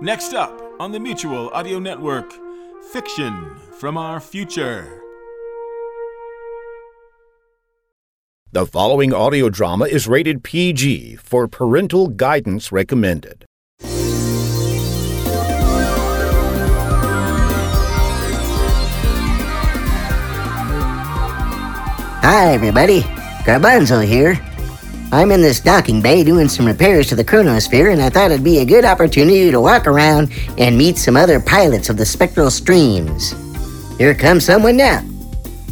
Next up on the Mutual Audio Network, Fiction from Our Future. The following audio drama is rated PG for parental guidance recommended. Hi, everybody. Garbanzo here. I'm in this docking bay doing some repairs to the chronosphere, and I thought it'd be a good opportunity to walk around and meet some other pilots of the spectral streams. Here comes someone now.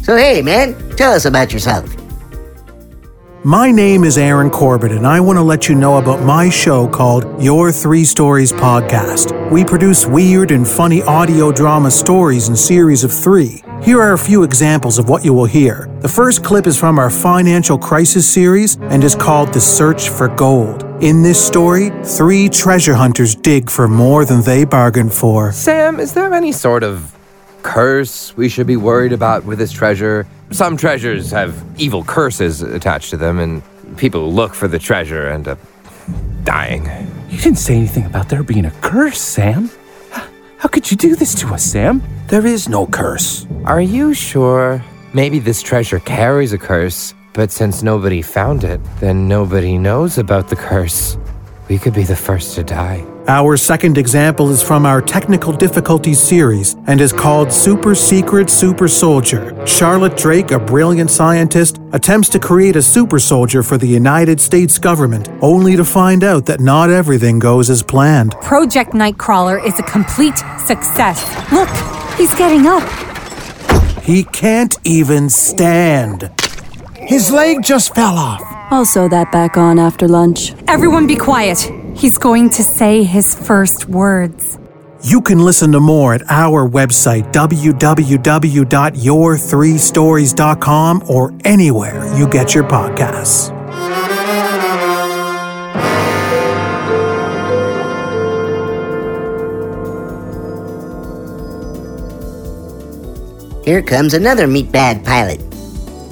So, hey, man, tell us about yourself. My name is Aaron Corbett, and I want to let you know about my show called Your Three Stories Podcast. We produce weird and funny audio drama stories in series of three. Here are a few examples of what you will hear. The first clip is from our financial crisis series and is called The Search for Gold. In this story, three treasure hunters dig for more than they bargained for. Sam, is there any sort of curse we should be worried about with this treasure? Some treasures have evil curses attached to them, and people look for the treasure and up dying. You didn't say anything about there being a curse, Sam. How could you do this to us, Sam? There is no curse. Are you sure? Maybe this treasure carries a curse, but since nobody found it, then nobody knows about the curse. We could be the first to die. Our second example is from our Technical Difficulties series and is called Super Secret Super Soldier. Charlotte Drake, a brilliant scientist, attempts to create a super soldier for the United States government, only to find out that not everything goes as planned. Project Nightcrawler is a complete success. Look, he's getting up. He can't even stand. His leg just fell off. I'll sew that back on after lunch. Everyone be quiet. He's going to say his first words. You can listen to more at our website, www.your3stories.com, or anywhere you get your podcasts. Here comes another meatbag pilot.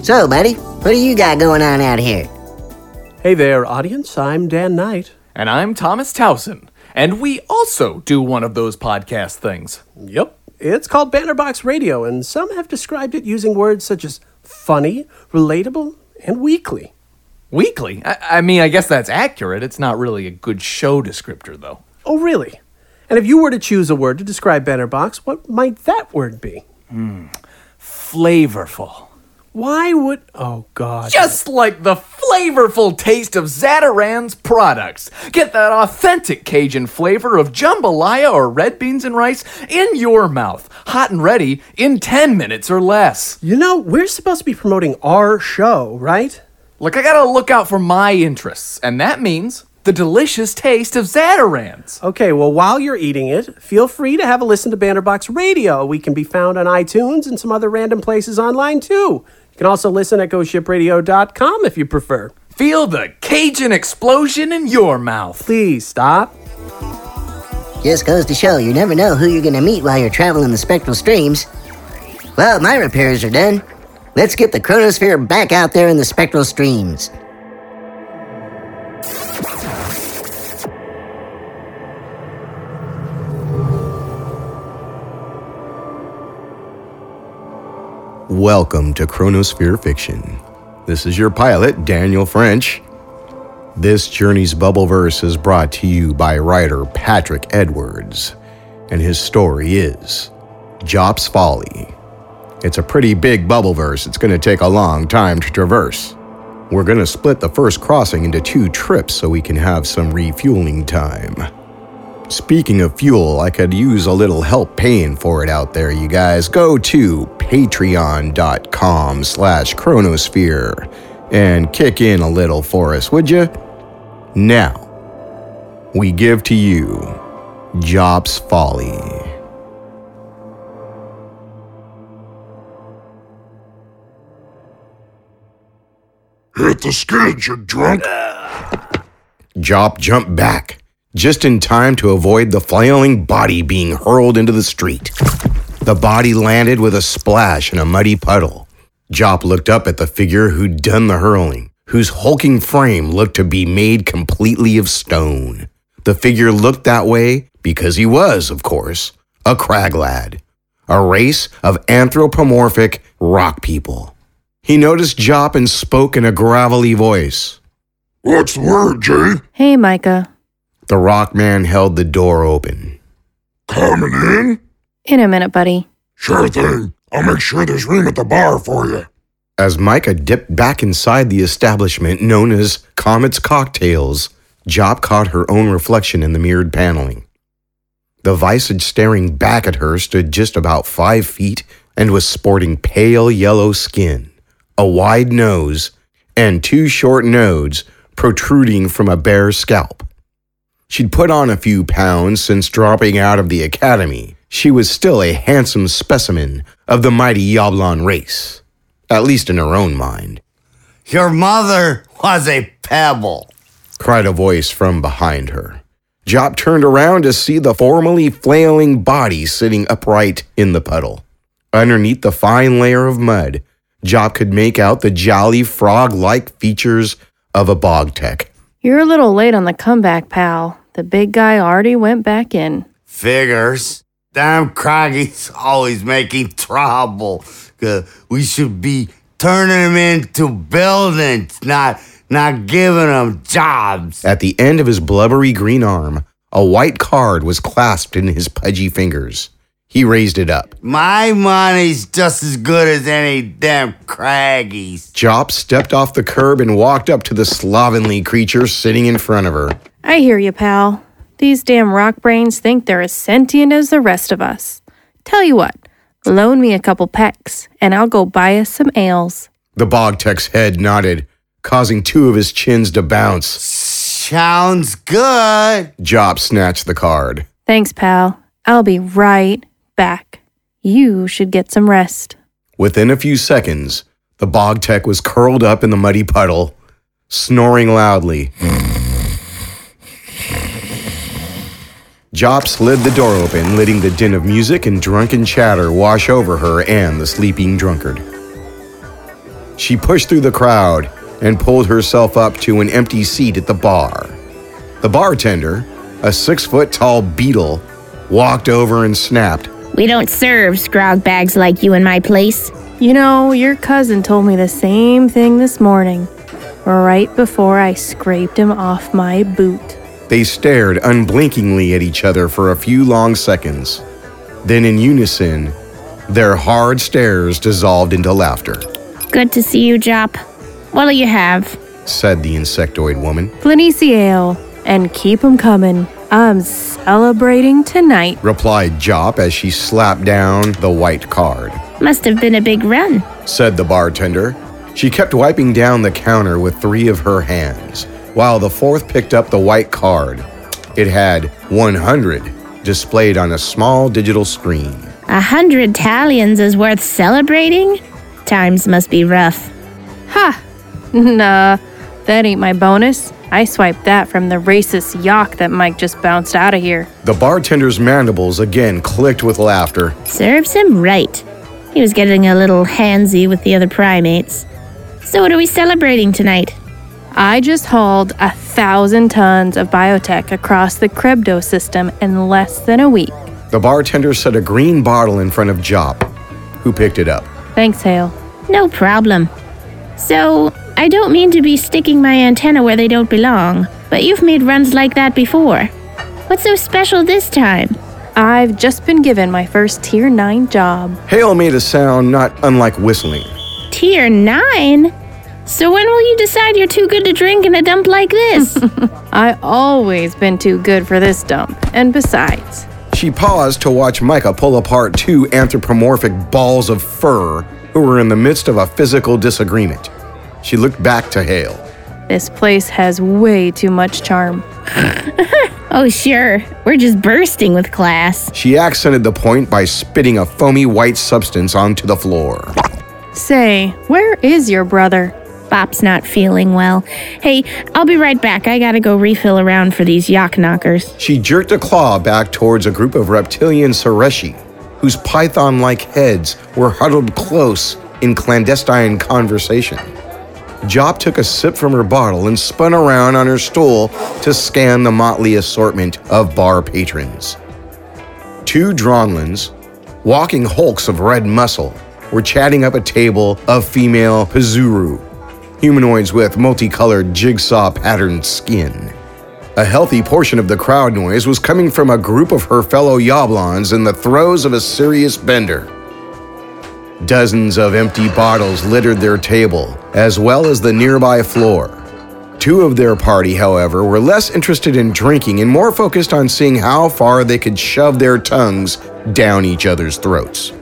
So, buddy, what do you got going on out here? Hey there, audience. I'm Dan Knight. And I'm Thomas Towson. And we also do one of those podcast things. Yep. It's called Bannerbox Radio, and some have described it using words such as funny, relatable, and weekly. Weekly? I, I mean, I guess that's accurate. It's not really a good show descriptor, though. Oh, really? And if you were to choose a word to describe Bannerbox, what might that word be? Hmm. Flavorful. Why would. Oh, God. Just like the flavorful taste of Zatarain's products. Get that authentic Cajun flavor of jambalaya or red beans and rice in your mouth, hot and ready in 10 minutes or less. You know, we're supposed to be promoting our show, right? Look, I gotta look out for my interests, and that means the delicious taste of Zatarains. Okay, well, while you're eating it, feel free to have a listen to Bannerbox Radio. We can be found on iTunes and some other random places online, too. You can also listen at ghostshipradio.com if you prefer. Feel the Cajun explosion in your mouth. Please stop. Just goes to show you never know who you're going to meet while you're traveling the spectral streams. Well, my repairs are done. Let's get the chronosphere back out there in the spectral streams. Welcome to Chronosphere Fiction. This is your pilot, Daniel French. This journey's Bubbleverse is brought to you by writer Patrick Edwards, and his story is Jop's Folly. It's a pretty big Bubbleverse, it's going to take a long time to traverse. We're going to split the first crossing into two trips so we can have some refueling time. Speaking of fuel, I could use a little help paying for it out there, you guys. Go to patreon.com slash chronosphere and kick in a little for us, would you? Now, we give to you Jop's Folly. Hit the skids, you drunk! Jop jumped back, just in time to avoid the flailing body being hurled into the street. The body landed with a splash in a muddy puddle. Jop looked up at the figure who'd done the hurling, whose hulking frame looked to be made completely of stone. The figure looked that way because he was, of course, a crag lad, a race of anthropomorphic rock people. He noticed Jop and spoke in a gravelly voice. What's the word, Jay? Hey, Micah. The rock man held the door open. Coming in? In a minute, buddy. Sure thing. I'll make sure there's room at the bar for you. As Micah dipped back inside the establishment known as Comet's Cocktails, Jop caught her own reflection in the mirrored paneling. The visage staring back at her stood just about five feet and was sporting pale yellow skin, a wide nose, and two short nodes protruding from a bare scalp. She'd put on a few pounds since dropping out of the academy. She was still a handsome specimen of the mighty Yablon race, at least in her own mind. Your mother was a pebble, cried a voice from behind her. Jop turned around to see the formerly flailing body sitting upright in the puddle. Underneath the fine layer of mud, Jop could make out the jolly frog like features of a bog tech. You're a little late on the comeback, pal. The big guy already went back in. Figures. Damn Craggy's always making trouble. Uh, we should be turning him into buildings, not not giving him jobs. At the end of his blubbery green arm, a white card was clasped in his pudgy fingers. He raised it up. My money's just as good as any damn Craggy's. Jop stepped off the curb and walked up to the slovenly creature sitting in front of her. I hear you, pal. These damn rock brains think they're as sentient as the rest of us. Tell you what, loan me a couple pecks, and I'll go buy us some ales. The bog tech's head nodded, causing two of his chins to bounce. Sounds good. Jop snatched the card. Thanks, pal. I'll be right back. You should get some rest. Within a few seconds, the bog tech was curled up in the muddy puddle, snoring loudly. Jop slid the door open, letting the din of music and drunken chatter wash over her and the sleeping drunkard. She pushed through the crowd and pulled herself up to an empty seat at the bar. The bartender, a six foot tall beetle, walked over and snapped. We don't serve scrog bags like you in my place. You know, your cousin told me the same thing this morning, right before I scraped him off my boot. They stared unblinkingly at each other for a few long seconds. Then, in unison, their hard stares dissolved into laughter. Good to see you, Jop. What'll you have? said the insectoid woman. Planici ale, and keep 'em coming. I'm celebrating tonight, replied Jop as she slapped down the white card. Must have been a big run, said the bartender. She kept wiping down the counter with three of her hands, while the fourth picked up the white card. It had 100 displayed on a small digital screen. A hundred tallions is worth celebrating? Times must be rough. Ha! Nah, that ain't my bonus. I swiped that from the racist yak that Micah just bounced out of here. The bartender's mandibles again clicked with laughter. Serves him right. He was getting a little handsy with the other primates. So, what are we celebrating tonight? I just hauled a thousand tons of biotech across the Krebdo system in less than a week. The bartender set a green bottle in front of Jop, who picked it up. Thanks, Hale. No problem. So, I don't mean to be sticking my antenna where they don't belong, but you've made runs like that before. What's so special this time? I've just been given my first Tier 9 job. Hale made a sound not unlike whistling. Tier 9? So when will you decide you're too good to drink in a dump like this? I always been too good for this dump. And besides, she paused to watch Micah pull apart two anthropomorphic balls of fur who were in the midst of a physical disagreement. She looked back to Hale. This place has way too much charm. oh, sure. We're just bursting with class. She accented the point by spitting a foamy white substance onto the floor. Say, where is your brother? Bop's not feeling well. Hey, I'll be right back. I gotta go refill around for these yak knockers. She jerked a claw back towards a group of reptilian Sareshi, whose python like heads were huddled close in clandestine conversation. Jop took a sip from her bottle and spun around on her stool to scan the motley assortment of bar patrons. Two Dronlins, walking hulks of red muscle, were chatting up a table of female Pazuru, humanoids with multicolored jigsaw patterned skin. A healthy portion of the crowd noise was coming from a group of her fellow Yablons in the throes of a serious bender. Dozens of empty bottles littered their table, as well as the nearby floor. Two of their party, however, were less interested in drinking and more focused on seeing how far they could shove their tongues down each other's throats.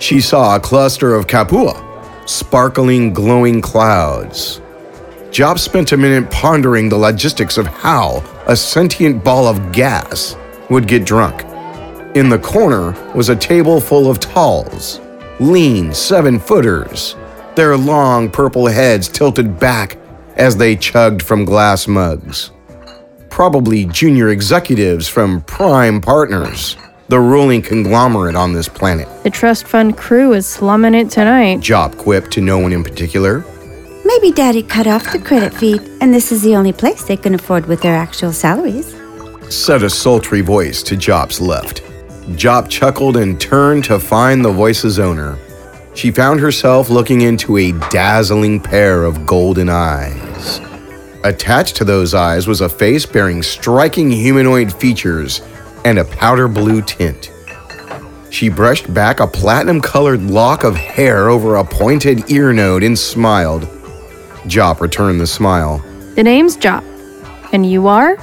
She saw a cluster of kapua, sparkling, glowing clouds. Jop spent a minute pondering the logistics of how a sentient ball of gas would get drunk. In the corner was a table full of talls, lean seven footers, their long purple heads tilted back as they chugged from glass mugs. Probably junior executives from Prime Partners, the ruling conglomerate on this planet. The trust fund crew is slumming it tonight. Jop quipped to no one in particular. Maybe Daddy cut off the credit feed, and this is the only place they can afford with their actual salaries. Said a sultry voice to Jop's left. Jop chuckled and turned to find the voice's owner. She found herself looking into a dazzling pair of golden eyes. Attached to those eyes was a face bearing striking humanoid features and a powder blue tint. She brushed back a platinum colored lock of hair over a pointed ear node and smiled. Jop returned the smile. The name's Jop. And you are?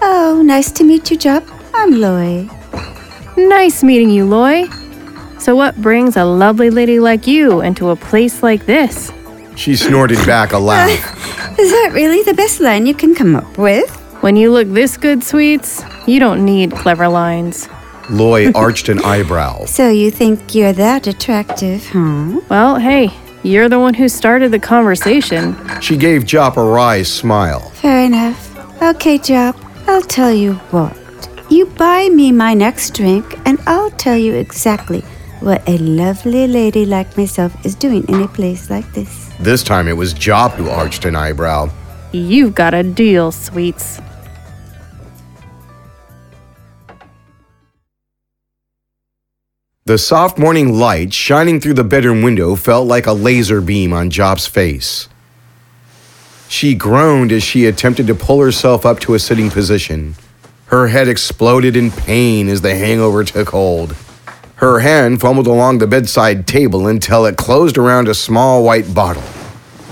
Oh, nice to meet you, Jop. I'm Loy. Nice meeting you, Loy. So, what brings a lovely lady like you into a place like this? She snorted back a laugh. Is that really the best line you can come up with? When you look this good, sweets, you don't need clever lines. Loy arched an eyebrow. So you think you're that attractive, huh? Well, hey, you're the one who started the conversation. She gave Jop a wry smile. Fair enough. Okay, Jop, I'll tell you what. You buy me my next drink, and I'll tell you exactly what a lovely lady like myself is doing in a place like this. This time it was Jop who arched an eyebrow. You've got a deal, sweets. The soft morning light shining through the bedroom window felt like a laser beam on Jop's face. She groaned as she attempted to pull herself up to a sitting position. Her head exploded in pain as the hangover took hold. Her hand fumbled along the bedside table until it closed around a small white bottle.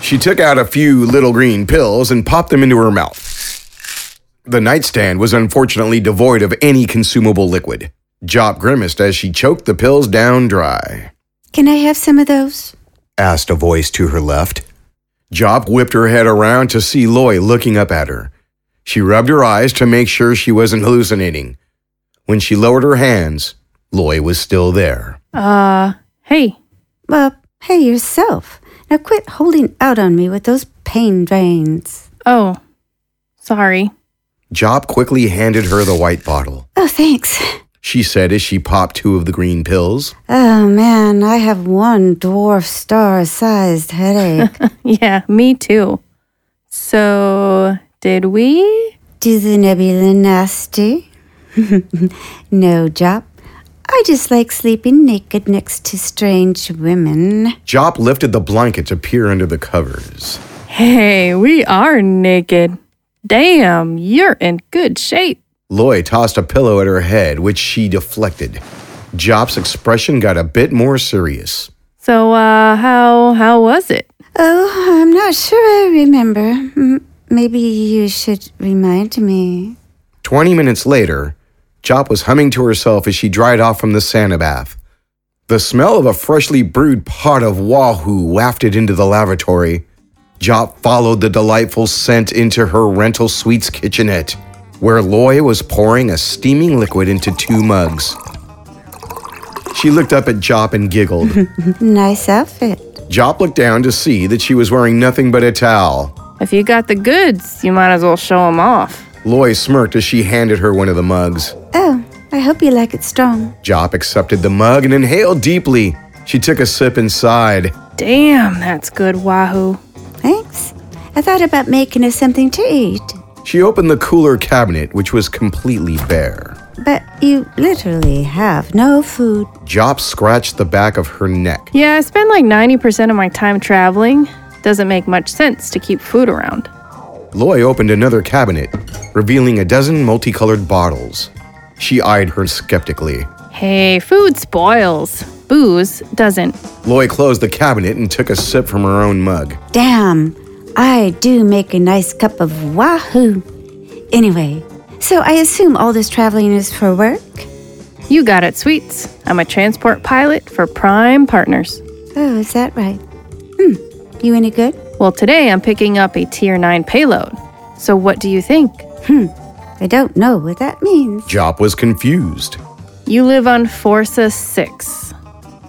She took out a few little green pills and popped them into her mouth. The nightstand was unfortunately devoid of any consumable liquid. Jop grimaced as she choked the pills down dry. Can I have some of those? asked a voice to her left. Jop whipped her head around to see Loy looking up at her. She rubbed her eyes to make sure she wasn't hallucinating. When she lowered her hands, Loy was still there. Uh, hey. Well, hey yourself. Now quit holding out on me with those pain drains. Oh, sorry. Jop quickly handed her the white bottle. Oh, thanks. She said as she popped two of the green pills. Oh man, I have one dwarf star sized headache. yeah, me too. So, did we? Do the nebula nasty? no, Jop. I just like sleeping naked next to strange women. Jop lifted the blanket to peer under the covers. Hey, we are naked. Damn, you're in good shape. Loy tossed a pillow at her head, which she deflected. Jop's expression got a bit more serious. So, uh, how how was it? Oh, I'm not sure I remember. Maybe you should remind me. Twenty minutes later, Jop was humming to herself as she dried off from the sauna bath. The smell of a freshly brewed pot of wahoo wafted into the lavatory. Jop followed the delightful scent into her rental suite's kitchenette, where Loy was pouring a steaming liquid into two mugs. She looked up at Jop and giggled. nice outfit. Jop looked down to see that she was wearing nothing but a towel. If you got the goods, you might as well show 'em off. Loy smirked as she handed her one of the mugs. Oh, I hope you like it strong. Jop accepted the mug and inhaled deeply. She took a sip and sighed. Damn, that's good wahoo. Thanks. I thought about making us something to eat. She opened the cooler cabinet, which was completely bare. But you literally have no food. Jop scratched the back of her neck. Yeah, I spend like 90% of my time traveling. Doesn't make much sense to keep food around. Loy opened another cabinet, revealing a dozen multicolored bottles. She eyed her skeptically. Hey, food spoils. Booze doesn't. Loy closed the cabinet and took a sip from her own mug. Damn, I do make a nice cup of wahoo. Anyway, so I assume all this traveling is for work? You got it, sweets. I'm a transport pilot for Prime Partners. Oh, is that right? Hmm, you any good? Well, today I'm picking up a Tier 9 payload. So what do you think? Hmm, I don't know what that means. Jop was confused. You live on Forza 6.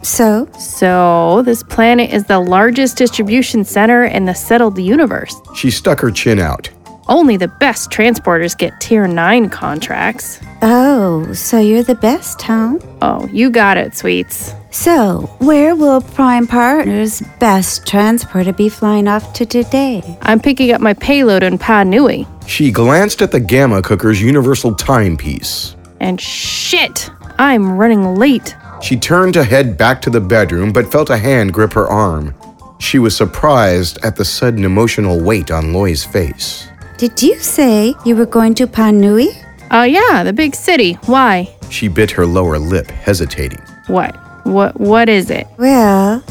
So? So, this planet is the largest distribution center in the settled universe. She stuck her chin out. Only the best transporters get Tier 9 contracts. Oh, so you're the best, huh? Oh, you got it, sweets. So, where will Prime Partners' best transporter be flying off to today? I'm picking up my payload in Panui. She glanced at the Gamma Cooker's universal timepiece. And shit, I'm running late. She turned to head back to the bedroom, but felt a hand grip her arm. She was surprised at the sudden emotional weight on Loy's face. Did you say you were going to Panui? Oh, uh, yeah, the big city. Why? She bit her lower lip, hesitating. What? What what is it? Well,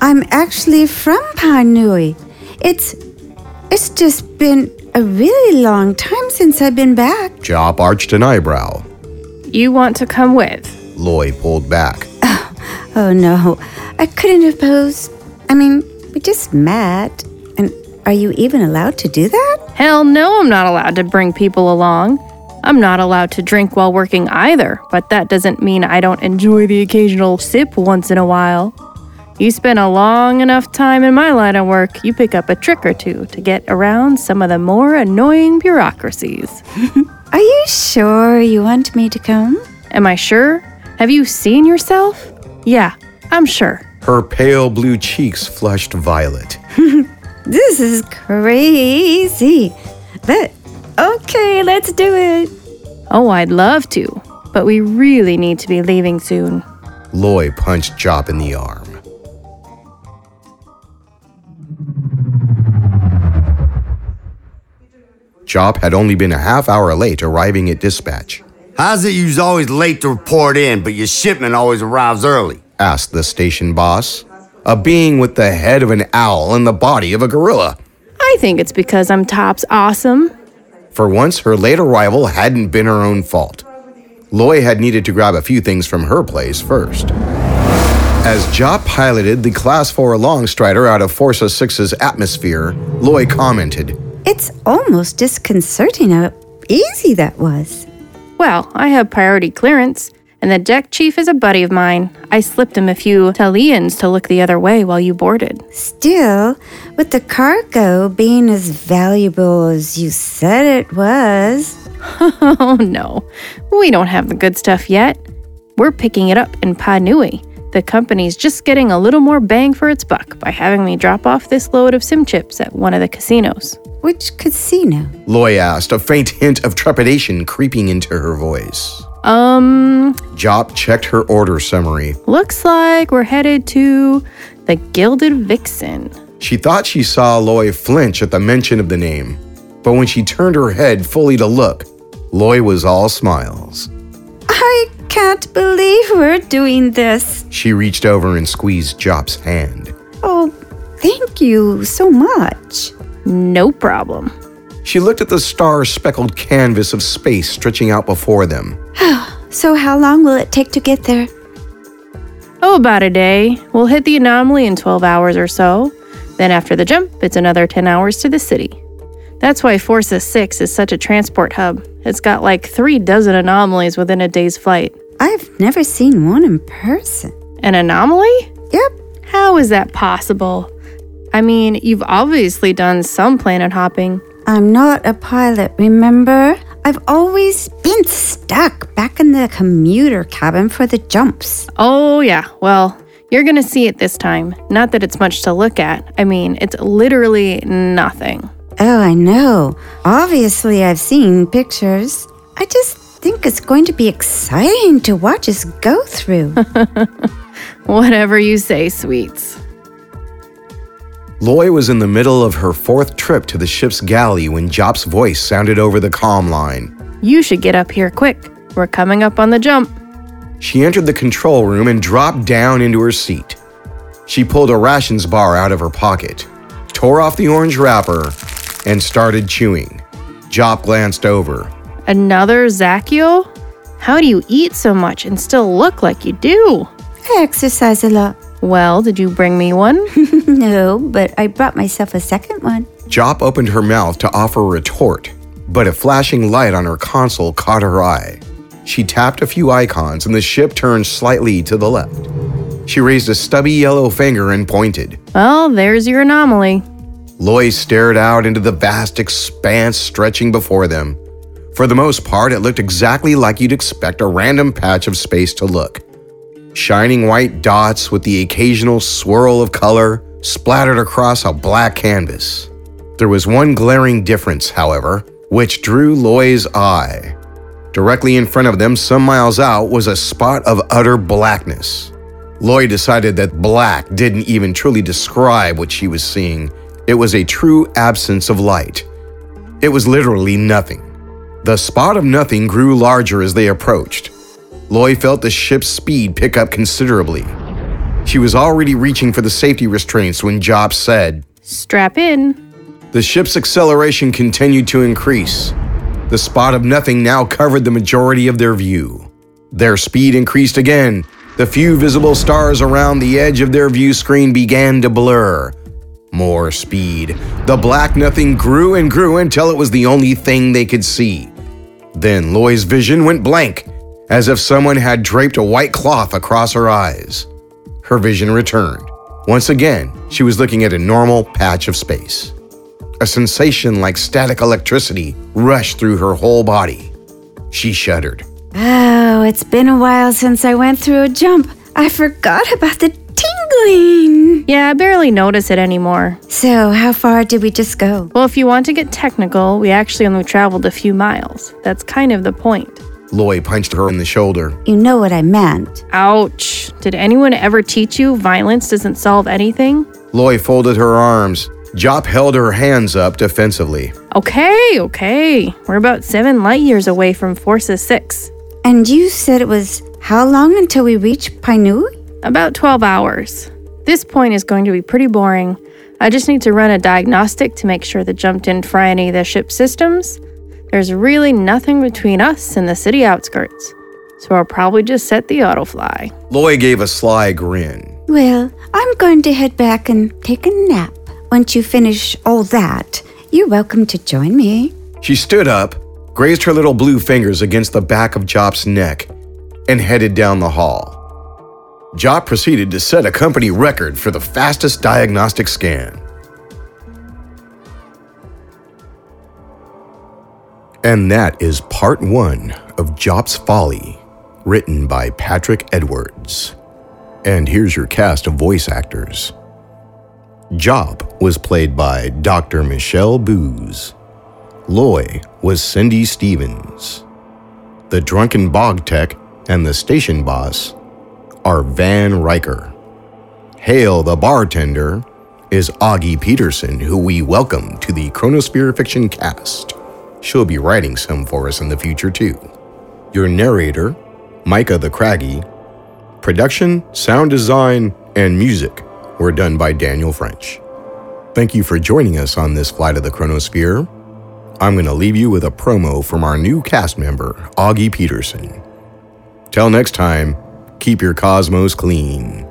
I'm actually from Panui. It's it's just been a really long time since I've been back. Jop arched an eyebrow. You want to come with? Loy pulled back. Oh, oh no, I couldn't oppose. I mean, we just met. And are you even allowed to do that? Hell no, I'm not allowed to bring people along. I'm not allowed to drink while working either, but that doesn't mean I don't enjoy the occasional sip once in a while. You spend a long enough time in my line of work, you pick up a trick or two to get around some of the more annoying bureaucracies. Are you sure you want me to come? Am I sure? Have you seen yourself? Yeah, I'm sure. Her pale blue cheeks flushed violet. this is crazy. But okay, let's do it. Oh, I'd love to, but we really need to be leaving soon. Loy punched Jop in the arm. Jop had only been a half hour late arriving at dispatch. How's it you's always late to report in, but your shipment always arrives early? asked the station boss, a being with the head of an owl and the body of a gorilla. I think it's because I'm tops awesome. For once, her late arrival hadn't been her own fault. Loy had needed to grab a few things from her place first. As Jop piloted the Class 4 Longstrider out of Forza 6's atmosphere, Loy commented, It's almost disconcerting how easy that was. Well, I have priority clearance, and the deck chief is a buddy of mine. I slipped him a few Talians to look the other way while you boarded. Still, with the cargo being as valuable as you said it was. oh no, we don't have the good stuff yet. We're picking it up in Panui. The company's just getting a little more bang for its buck by having me drop off this load of sim chips at one of the casinos. Which casino? Loy asked, a faint hint of trepidation creeping into her voice. Um. Jop checked her order summary. Looks like we're headed to the Gilded Vixen. She thought she saw Loy flinch at the mention of the name, but when she turned her head fully to look, Loy was all smiles. I can't believe we're doing this. She reached over and squeezed Jop's hand. Oh, thank you so much. No problem. She looked at the star speckled canvas of space stretching out before them. so, how long will it take to get there? Oh, about a day. We'll hit the anomaly in 12 hours or so. Then, after the jump, it's another 10 hours to the city. That's why Forza 6 is such a transport hub. It's got like three dozen anomalies within a day's flight. I've never seen one in person. An anomaly? Yep. How is that possible? I mean, you've obviously done some planet hopping. I'm not a pilot, remember? I've always been stuck back in the commuter cabin for the jumps. Oh, yeah. Well, You're gonna see it this time. Not that it's much to look at. I mean, it's literally nothing. Oh, I know. Obviously, I've seen pictures. I just think it's going to be exciting to watch us go through. Whatever you say, sweets. Loy was in the middle of her fourth trip to the ship's galley when Jop's voice sounded over the comm line. You should get up here quick. We're coming up on the jump. She entered the control room and dropped down into her seat. She pulled a rations bar out of her pocket, tore off the orange wrapper, and started chewing. Jop glanced over. Another Zachiel? How do you eat so much and still look like you do? I exercise a lot. Well, did you bring me one? no, but I brought myself a second one. Jop opened her mouth to offer a retort, but a flashing light on her console caught her eye. She tapped a few icons and the ship turned slightly to the left. She raised a stubby yellow finger and pointed. Well, there's your anomaly. Loy stared out into the vast expanse stretching before them. For the most part, it looked exactly like you'd expect a random patch of space to look. Shining white dots with the occasional swirl of color splattered across a black canvas. There was one glaring difference, however, which drew Loy's eye. Directly in front of them, some miles out, was a spot of utter blackness. Loy decided that black didn't even truly describe what she was seeing. It was a true absence of light. It was literally nothing. The spot of nothing grew larger as they approached. Loy felt the ship's speed pick up considerably. She was already reaching for the safety restraints when Jop said, Strap in. The ship's acceleration continued to increase. The spot of nothing now covered the majority of their view. Their speed increased again. The few visible stars around the edge of their view screen began to blur. More speed. The black nothing grew and grew until it was the only thing they could see. Then Loy's vision went blank, as if someone had draped a white cloth across her eyes. Her vision returned. Once again, she was looking at a normal patch of space. A sensation like static electricity rushed through her whole body. She shuddered. Oh, it's been a while since I went through a jump. I forgot about the tingling. Yeah, I barely notice it anymore. So, how far did we just go? Well, if you want to get technical, we actually only traveled a few miles. That's kind of the point. Loy punched her in the shoulder. You know what I meant. Ouch. Did anyone ever teach you violence doesn't solve anything? Loy folded her arms. Jop held her hands up defensively. Okay, okay. We're about seven light years away from Forza 6. And you said it was how long until we reach Panui? About 12 hours. This point is going to be pretty boring. I just need to run a diagnostic to make sure the jump didn't fry any of the ship systems. There's really nothing between us and the city outskirts, so I'll probably just set the auto fly. Loy gave a sly grin. Well, I'm going to head back and take a nap. Once you finish all that, you're welcome to join me. She stood up, grazed her little blue fingers against the back of Jop's neck, and headed down the hall. Jop proceeded to set a company record for the fastest diagnostic scan. And that is part one of Jop's Folly, written by Patrick Edwards. And here's your cast of voice actors. Jop was played by Dr. Michelle Booz. Loy was Cindy Stevens. The drunken bog tech and the station boss are Van Riker. Hale the bartender is Augie Peterson, who we welcome to the Chronosphere Fiction cast. She'll be writing some for us in the future, too. Your narrator, Micah the Craggy. Production, sound design, and music were done by Daniel French. Thank you for joining us on this flight of the Chronosphere. I'm going to leave you with a promo from our new cast member, Augie Peterson. Till next time, keep your cosmos clean.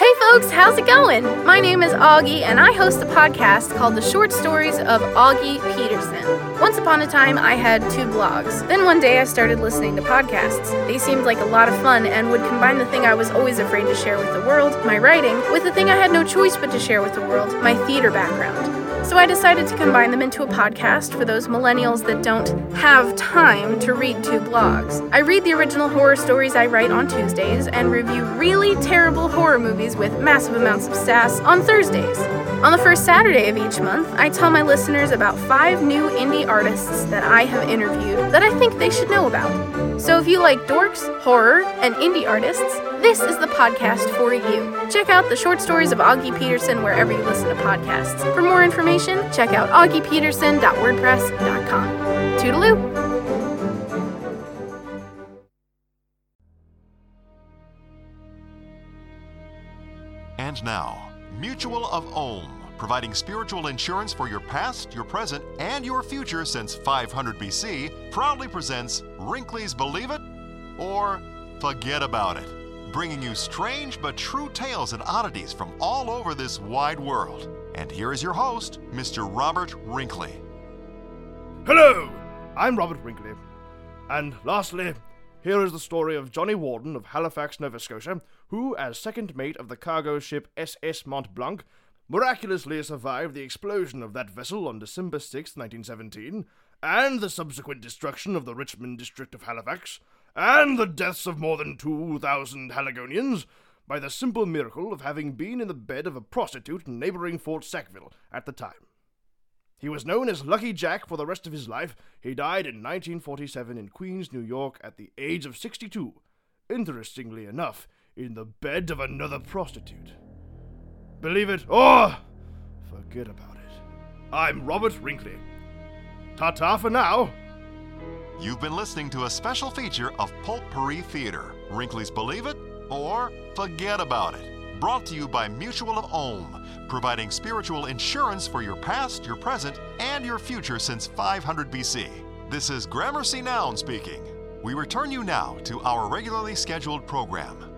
Hey folks, how's it going? My name is Augie, and I host a podcast called The Short Stories of Augie Peterson. Once upon a time, I had two blogs. Then one day, I started listening to podcasts. They seemed like a lot of fun and would combine the thing I was always afraid to share with the world, my writing, with the thing I had no choice but to share with the world, my theater background. So I decided to combine them into a podcast for those millennials that don't have time to read two blogs. I read the original horror stories I write on Tuesdays and review really terrible horror movies with massive amounts of sass on Thursdays. On the first Saturday of each month, I tell my listeners about five new indie artists that I have interviewed that I think they should know about. So if you like dorks, horror, and indie artists, this is the podcast for you. Check out the short stories of Augie Peterson wherever you listen to podcasts. For more information, check out augiepeterson.wordpress.com. Toodaloo! And now, Mutual of Ohm, providing spiritual insurance for your past, your present, and your future since 500 BC, proudly presents Wrinkly's Believe It or Forget About It, bringing you strange but true tales and oddities from all over this wide world. And here is your host, Mr. Robert Wrinkly. Hello, I'm Robert Wrinkly. And lastly, here is the story of Johnny Warden of Halifax, Nova Scotia, who, as second mate of the cargo ship SS Mont Blanc, miraculously survived the explosion of that vessel on December 6, 1917, and the subsequent destruction of the Richmond district of Halifax, and the deaths of more than 2,000 Haligonians, by the simple miracle of having been in the bed of a prostitute in neighboring Fort Sackville at the time. He was known as Lucky Jack for the rest of his life. He died in 1947 in Queens, New York, at the age of 62. Interestingly enough, in the bed of another prostitute. Believe it or forget about it. I'm Robert Wrinkly. Ta ta for now. You've been listening to a special feature of Pulp-Pourri Theater, Wrinkly's Believe It or Forget About It, brought to you by Mutual of Ohm, providing spiritual insurance for your past, your present, and your future since 500 BC. This is Gramercy Noun speaking. We return you now to our regularly scheduled program.